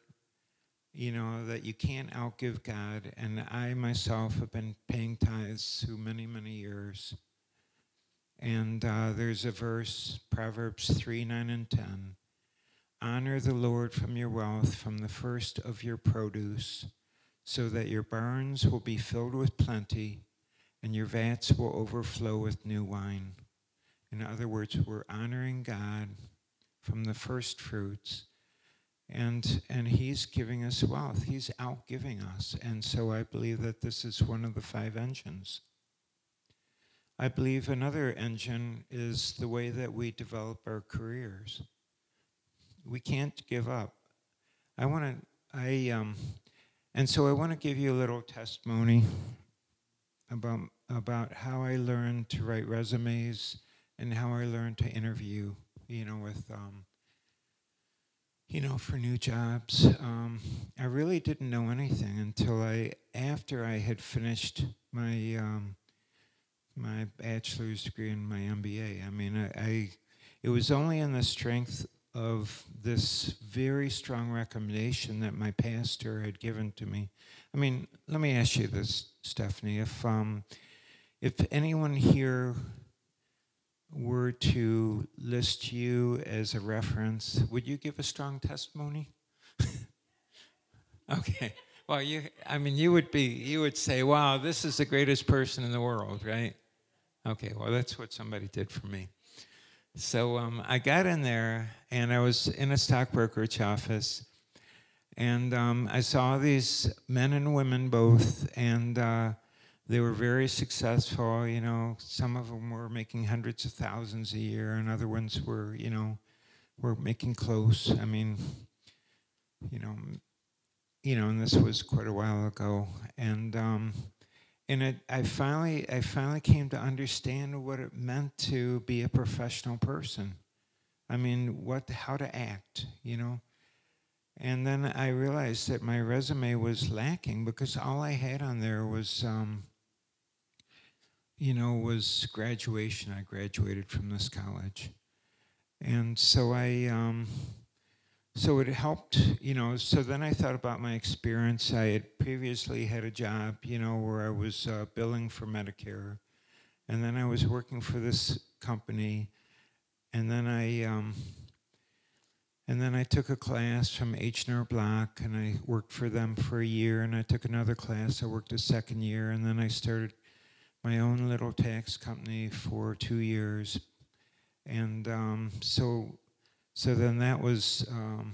you know, that you can't outgive God. And I myself have been paying tithes through many, many years. And uh, there's a verse, Proverbs 3 9 and 10 Honor the Lord from your wealth, from the first of your produce, so that your barns will be filled with plenty and your vats will overflow with new wine. In other words, we're honoring God from the first fruits. And, and he's giving us wealth. He's outgiving us. And so I believe that this is one of the five engines. I believe another engine is the way that we develop our careers we can't give up. I want to, I, um, and so I want to give you a little testimony about, about how I learned to write resumes and how I learned to interview, you know, with, um, you know, for new jobs. Um, I really didn't know anything until I, after I had finished my, um, my bachelor's degree and my MBA. I mean, I, I it was only in the strength of this very strong recommendation that my pastor had given to me. I mean, let me ask you this, Stephanie. If um, if anyone here were to list you as a reference, would you give a strong testimony? okay. Well, you I mean you would be you would say, "Wow, this is the greatest person in the world," right? Okay. Well, that's what somebody did for me. So um, I got in there, and I was in a stockbrokerage office, and um, I saw these men and women both, and uh, they were very successful. You know, some of them were making hundreds of thousands a year, and other ones were, you know, were making close. I mean, you know, you know, and this was quite a while ago, and um, and it, I finally, I finally came to understand what it meant to be a professional person. I mean, what, how to act, you know. And then I realized that my resume was lacking because all I had on there was, um, you know, was graduation. I graduated from this college, and so I. Um, so it helped, you know. So then I thought about my experience. I had previously had a job, you know, where I was uh, billing for Medicare, and then I was working for this company, and then I, um, and then I took a class from H&R Block, and I worked for them for a year, and I took another class. I worked a second year, and then I started my own little tax company for two years, and um, so so then that was, um,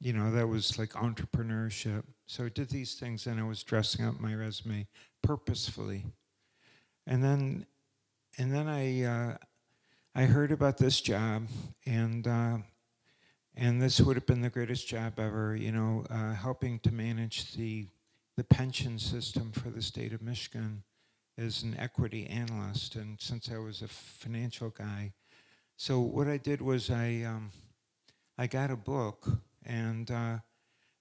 you know, that was like entrepreneurship. So I did these things and I was dressing up my resume purposefully. And then, and then I, uh, I heard about this job and, uh, and this would have been the greatest job ever, you know, uh, helping to manage the, the pension system for the state of Michigan as an equity analyst. And since I was a financial guy, so what I did was I um, I got a book, and uh,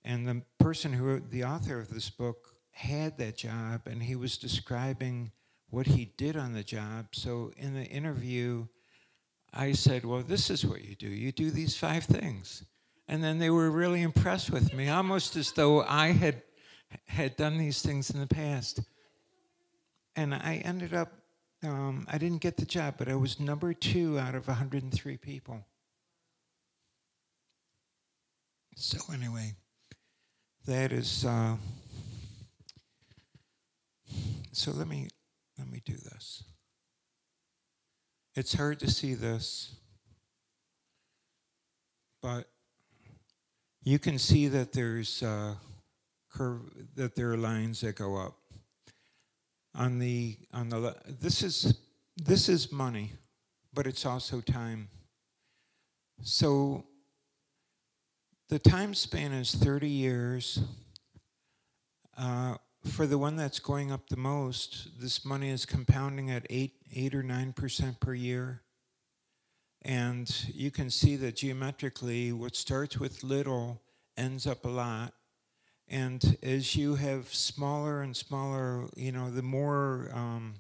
and the person who wrote, the author of this book had that job, and he was describing what he did on the job. So in the interview, I said, "Well, this is what you do. You do these five things." And then they were really impressed with me, almost as though I had had done these things in the past. And I ended up um, I didn't get the job, but I was number two out of 103 people. So anyway, that is. Uh, so let me let me do this. It's hard to see this, but you can see that there's uh, curve that there are lines that go up. On the on the this is this is money but it's also time. So the time span is 30 years uh, for the one that's going up the most this money is compounding at 8 8 or 9 percent per year and you can see that geometrically what starts with little ends up a lot and as you have smaller and smaller, you know, the more, um,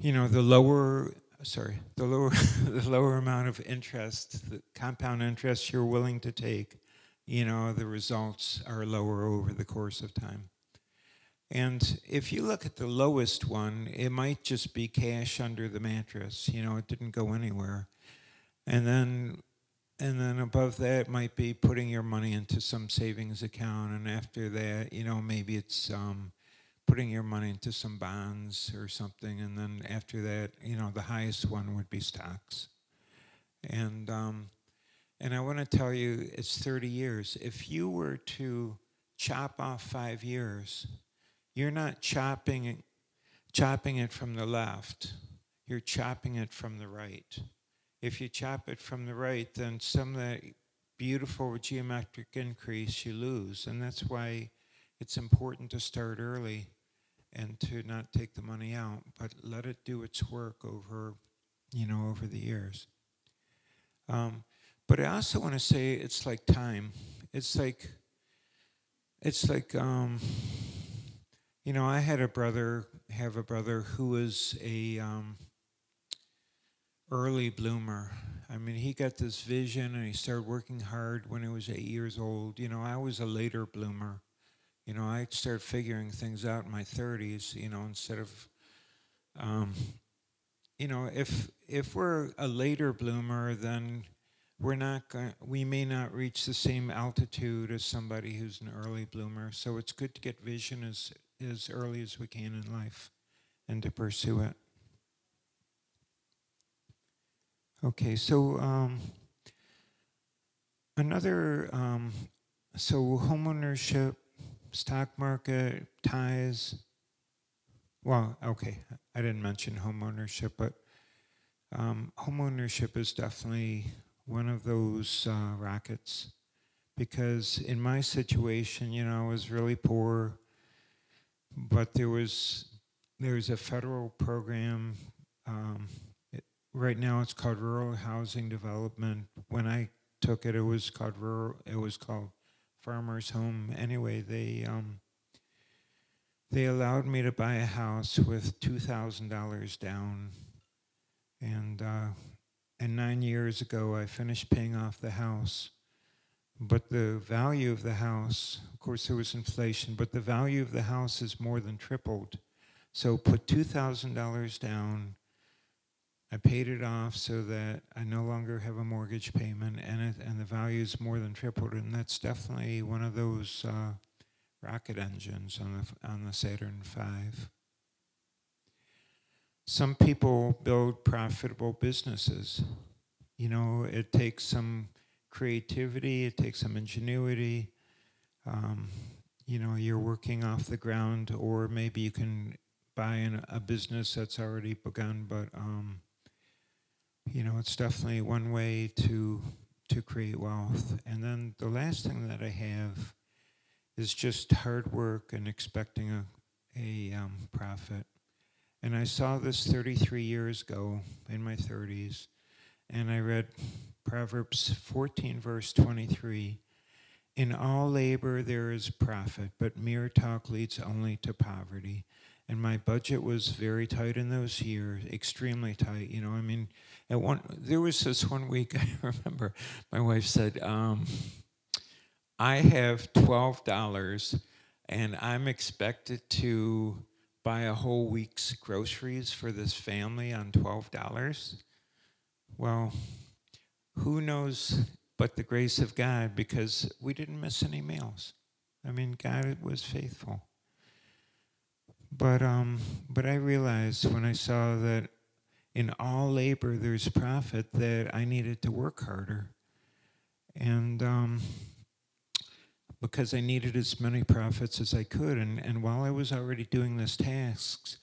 you know, the lower, sorry, the lower, the lower amount of interest, the compound interest you're willing to take, you know, the results are lower over the course of time. And if you look at the lowest one, it might just be cash under the mattress. You know, it didn't go anywhere. And then and then above that might be putting your money into some savings account and after that you know maybe it's um, putting your money into some bonds or something and then after that you know the highest one would be stocks and um, and i want to tell you it's 30 years if you were to chop off five years you're not chopping it chopping it from the left you're chopping it from the right if you chop it from the right, then some of that beautiful geometric increase you lose. And that's why it's important to start early and to not take the money out, but let it do its work over, you know, over the years. Um, but I also want to say it's like time. It's like, it's like, um, you know, I had a brother, have a brother who was a, um, early bloomer. I mean, he got this vision and he started working hard when he was eight years old. You know, I was a later bloomer. You know, I started figuring things out in my 30s, you know, instead of, um, you know, if if we're a later bloomer, then we're not going we may not reach the same altitude as somebody who's an early bloomer. So it's good to get vision as as early as we can in life and to pursue it. Okay, so um, another, um, so homeownership, stock market, tithes. Well, okay, I didn't mention homeownership, but um, homeownership is definitely one of those uh, rockets because in my situation, you know, I was really poor, but there was there's a federal program. Um, it, right now, it's called Rural Housing Development. When I took it, it was called rural. It was called Farmers Home. Anyway, they um, they allowed me to buy a house with two thousand dollars down, and uh, and nine years ago, I finished paying off the house but the value of the house, of course, there was inflation, but the value of the house is more than tripled. So put $2,000 down. I paid it off so that I no longer have a mortgage payment, and it, and the value is more than tripled. And that's definitely one of those uh, rocket engines on the on the Saturn V. Some people build profitable businesses. You know, it takes some creativity, it takes some ingenuity. Um, you know, you're working off the ground, or maybe you can buy in a business that's already begun. But um, you know, it's definitely one way to to create wealth. And then the last thing that I have is just hard work and expecting a a um, profit. And I saw this 33 years ago in my 30s, and I read Proverbs 14, verse 23. In all labor there is profit, but mere talk leads only to poverty. And my budget was very tight in those years, extremely tight. You know, I mean, at one there was this one week I remember my wife said, um, "I have twelve dollars, and I'm expected to buy a whole week's groceries for this family on twelve dollars." Well, who knows but the grace of God because we didn't miss any meals. I mean, God was faithful. But um, but I realized when I saw that in all labor there's profit that I needed to work harder, and um, because I needed as many profits as I could, and and while I was already doing these tasks,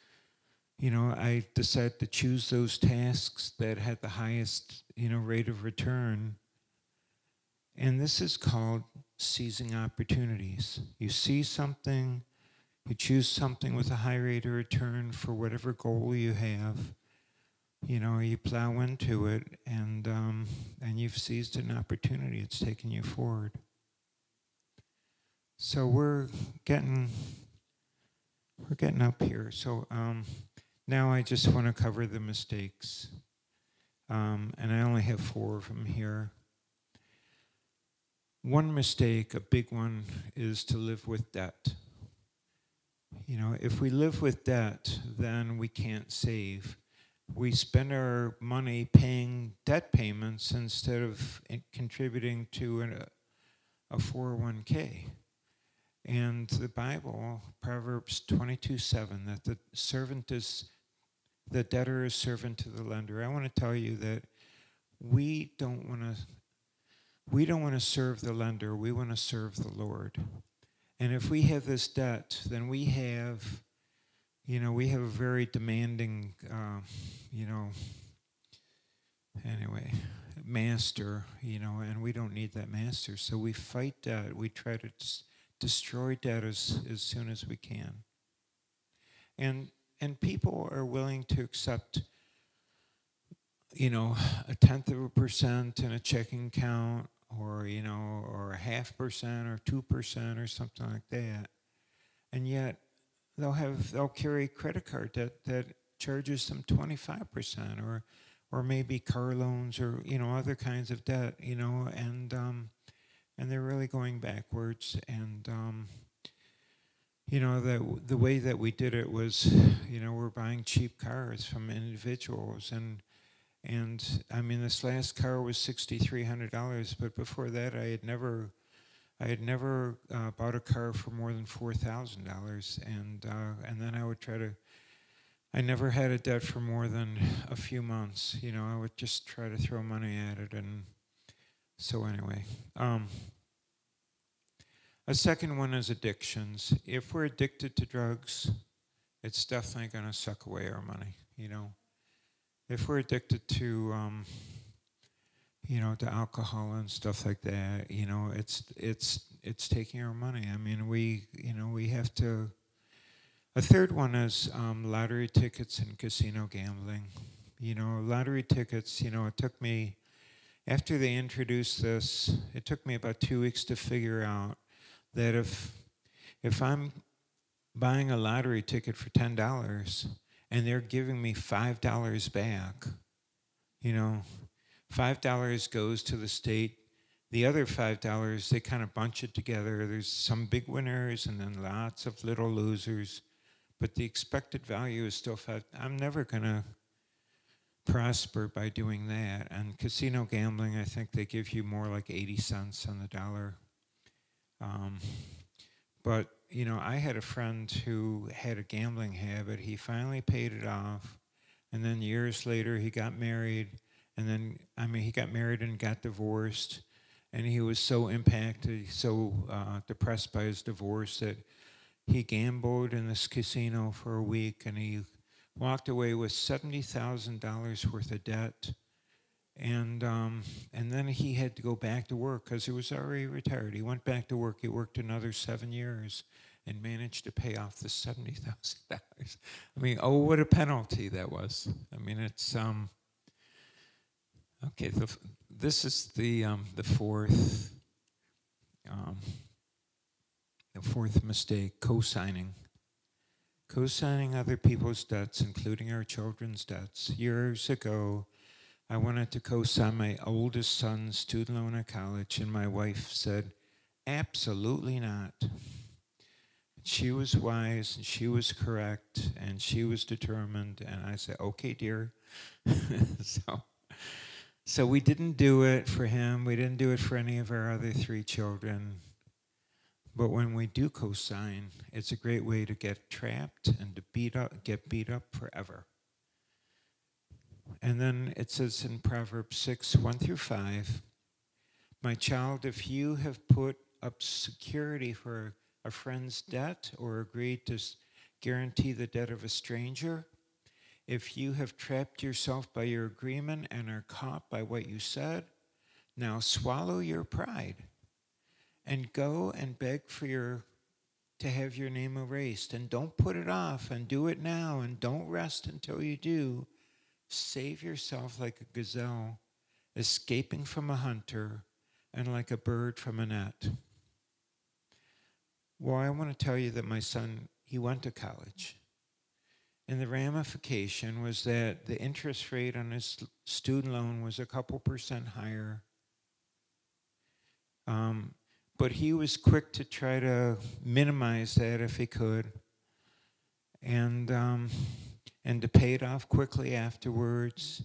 you know, I decided to choose those tasks that had the highest, you know, rate of return. And this is called seizing opportunities. You see something, you choose something with a high rate of return for whatever goal you have. You know, you plow into it, and um, and you've seized an opportunity. It's taken you forward. So we're getting we're getting up here. So um, now I just want to cover the mistakes. Um, and I only have four of them here. One mistake, a big one, is to live with debt. You know, if we live with debt, then we can't save. We spend our money paying debt payments instead of contributing to an, a 401k. And the Bible, Proverbs 22 7, that the servant is, the debtor is servant to the lender. I want to tell you that we don't want to. We don't want to serve the lender, we want to serve the Lord. And if we have this debt, then we have, you know, we have a very demanding, uh, you know, anyway, master, you know, and we don't need that master. So we fight debt. We try to destroy debt as, as soon as we can. And, and people are willing to accept, you know, a tenth of a percent in a checking account or, you know, or a half percent or 2% or something like that. And yet they'll have, they'll carry credit card debt that charges them 25% or, or maybe car loans or, you know, other kinds of debt, you know, and, um, and they're really going backwards. And um, you know the the way that we did it was, you know, we're buying cheap cars from individuals, and and I mean this last car was sixty three hundred dollars, but before that I had never. I had never uh, bought a car for more than four thousand dollars, and uh, and then I would try to I never had a debt for more than a few months. You know, I would just try to throw money at it. And so, anyway, um, a second one is addictions. If we're addicted to drugs, it's definitely going to suck away our money, you know. If we're addicted to, um, you know, to alcohol and stuff like that, you know, it's it's it's taking our money. I mean, we you know we have to. A third one is um, lottery tickets and casino gambling. You know, lottery tickets. You know, it took me after they introduced this. It took me about two weeks to figure out that if if I'm buying a lottery ticket for ten dollars and they're giving me five dollars back, you know, five dollars goes to the state. The other five dollars, they kind of bunch it together. There's some big winners and then lots of little losers, but the expected value is still five. I'm never gonna prosper by doing that. And casino gambling, I think they give you more like 80 cents on the dollar. Um, but, you know, I had a friend who had a gambling habit. He finally paid it off. And then years later, he got married. And then, I mean, he got married and got divorced. And he was so impacted, so uh, depressed by his divorce that he gambled in this casino for a week and he walked away with $70,000 worth of debt and um, and then he had to go back to work because he was already retired. He went back to work. He worked another seven years and managed to pay off the seventy thousand dollars. I mean, oh, what a penalty that was! I mean, it's um. Okay, the, this is the um, the fourth um, the fourth mistake: co-signing. Co-signing other people's debts, including our children's debts. Years ago, I wanted to co sign my oldest son's student loan at college, and my wife said, Absolutely not. She was wise and she was correct and she was determined. And I said, Okay, dear. so, so we didn't do it for him. We didn't do it for any of our other three children. But when we do cosign, it's a great way to get trapped and to beat up, get beat up forever. And then it says in Proverbs 6 1 through 5 My child, if you have put up security for a friend's debt or agreed to guarantee the debt of a stranger, if you have trapped yourself by your agreement and are caught by what you said, now swallow your pride and go and beg for your to have your name erased and don't put it off and do it now and don't rest until you do Save yourself like a gazelle escaping from a hunter and like a bird from a net. Well, I want to tell you that my son, he went to college. And the ramification was that the interest rate on his student loan was a couple percent higher. Um, but he was quick to try to minimize that if he could. And um, and to pay it off quickly afterwards.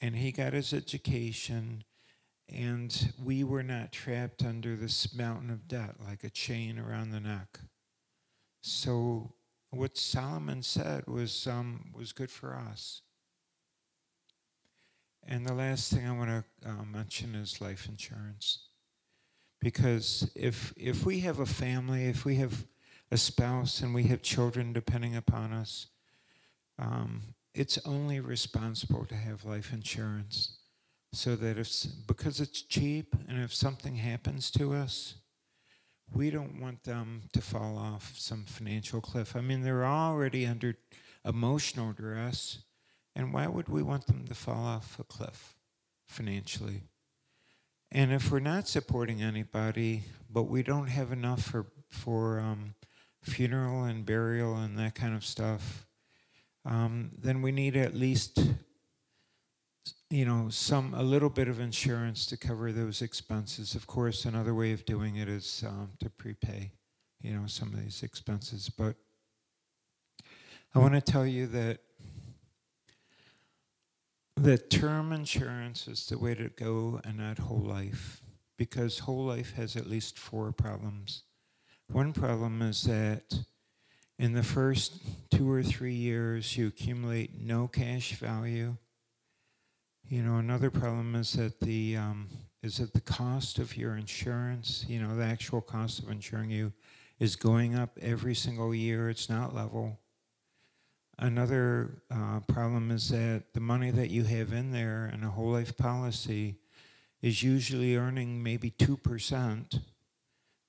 And he got his education, and we were not trapped under this mountain of debt like a chain around the neck. So, what Solomon said was, um, was good for us. And the last thing I want to uh, mention is life insurance. Because if, if we have a family, if we have a spouse, and we have children depending upon us, um, it's only responsible to have life insurance so that if because it's cheap and if something happens to us we don't want them to fall off some financial cliff. I mean they're already under emotional duress and why would we want them to fall off a cliff financially and if we're not supporting anybody but we don't have enough for for um, funeral and burial and that kind of stuff um, then we need at least you know some a little bit of insurance to cover those expenses. Of course another way of doing it is um, to prepay you know some of these expenses. But i want to tell you that that term insurance is the way to go and not whole life because whole life has at least four problems one problem is that In the first two or three years, you accumulate no cash value. You know, another problem is that the um, is that the cost of your insurance, you know, the actual cost of insuring you, is going up every single year. It's not level. Another uh, problem is that the money that you have in there in a whole life policy is usually earning maybe 2%,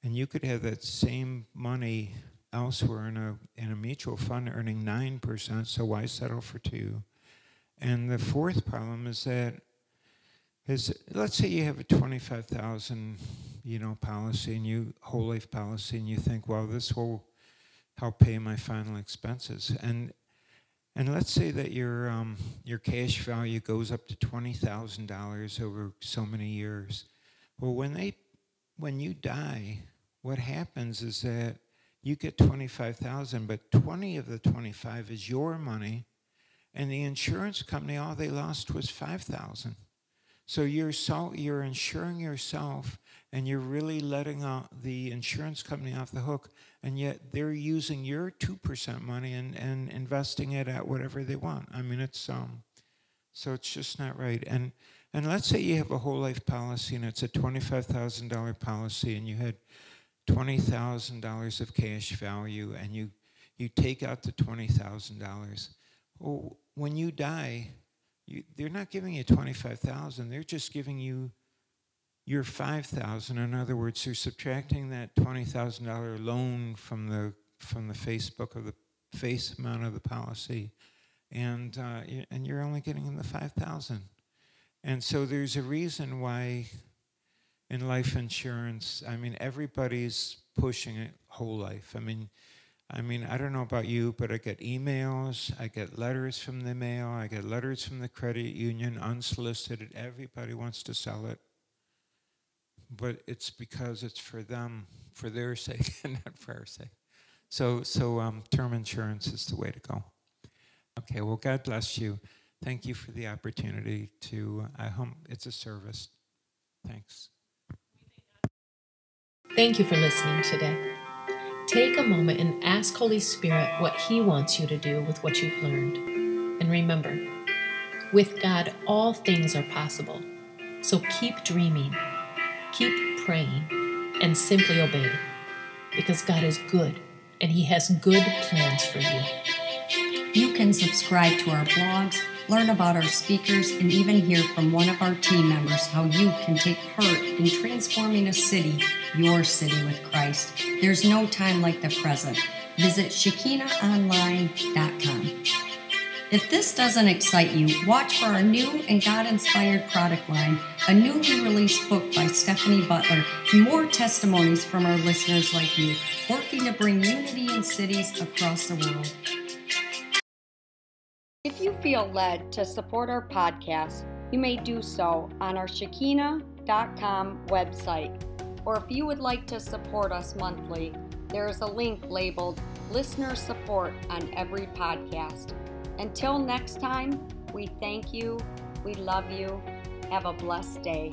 and you could have that same money elsewhere in a, in a mutual fund earning 9%, so why settle for 2 And the fourth problem is that is let's say you have a 25,000 you know policy and you whole life policy and you think well this will help pay my final expenses. And and let's say that your um, your cash value goes up to twenty thousand dollars over so many years. Well, when they when you die, what happens is that you get twenty five thousand, but twenty of the twenty five is your money, and the insurance company all they lost was five thousand. So you're so, you're insuring yourself and you're really letting the insurance company off the hook, and yet they're using your 2% money and, and investing it at whatever they want. I mean, it's, um, so it's just not right. And, and let's say you have a whole life policy and it's a $25,000 policy and you had $20,000 of cash value and you, you take out the $20,000. Well, when you die, you, they're not giving you 25,000, they're just giving you your 5,000. In other words, you're subtracting that $20,000 loan from the from the Facebook of the face amount of the policy, and uh, and you're only getting in the 5,000. And so there's a reason why in life insurance, I mean, everybody's pushing it whole life. I mean, I mean, I don't know about you, but I get emails, I get letters from the mail, I get letters from the credit union, unsolicited. Everybody wants to sell it. But it's because it's for them, for their sake, and not for our sake. So, so um, term insurance is the way to go. Okay, well, God bless you. Thank you for the opportunity to, I hope it's a service. Thanks. Thank you for listening today. Take a moment and ask Holy Spirit what He wants you to do with what you've learned. And remember, with God, all things are possible. So keep dreaming, keep praying, and simply obey. Because God is good and He has good plans for you. You can subscribe to our blogs, learn about our speakers, and even hear from one of our team members how you can take part in transforming a city, your city with Christ. There's no time like the present. Visit ShekinahOnline.com. If this doesn't excite you, watch for our new and God inspired product line, a newly released book by Stephanie Butler, and more testimonies from our listeners like you, working to bring unity in cities across the world. If you feel led to support our podcast, you may do so on our Shekinah.com website. Or if you would like to support us monthly, there is a link labeled Listener Support on every podcast. Until next time, we thank you, we love you, have a blessed day.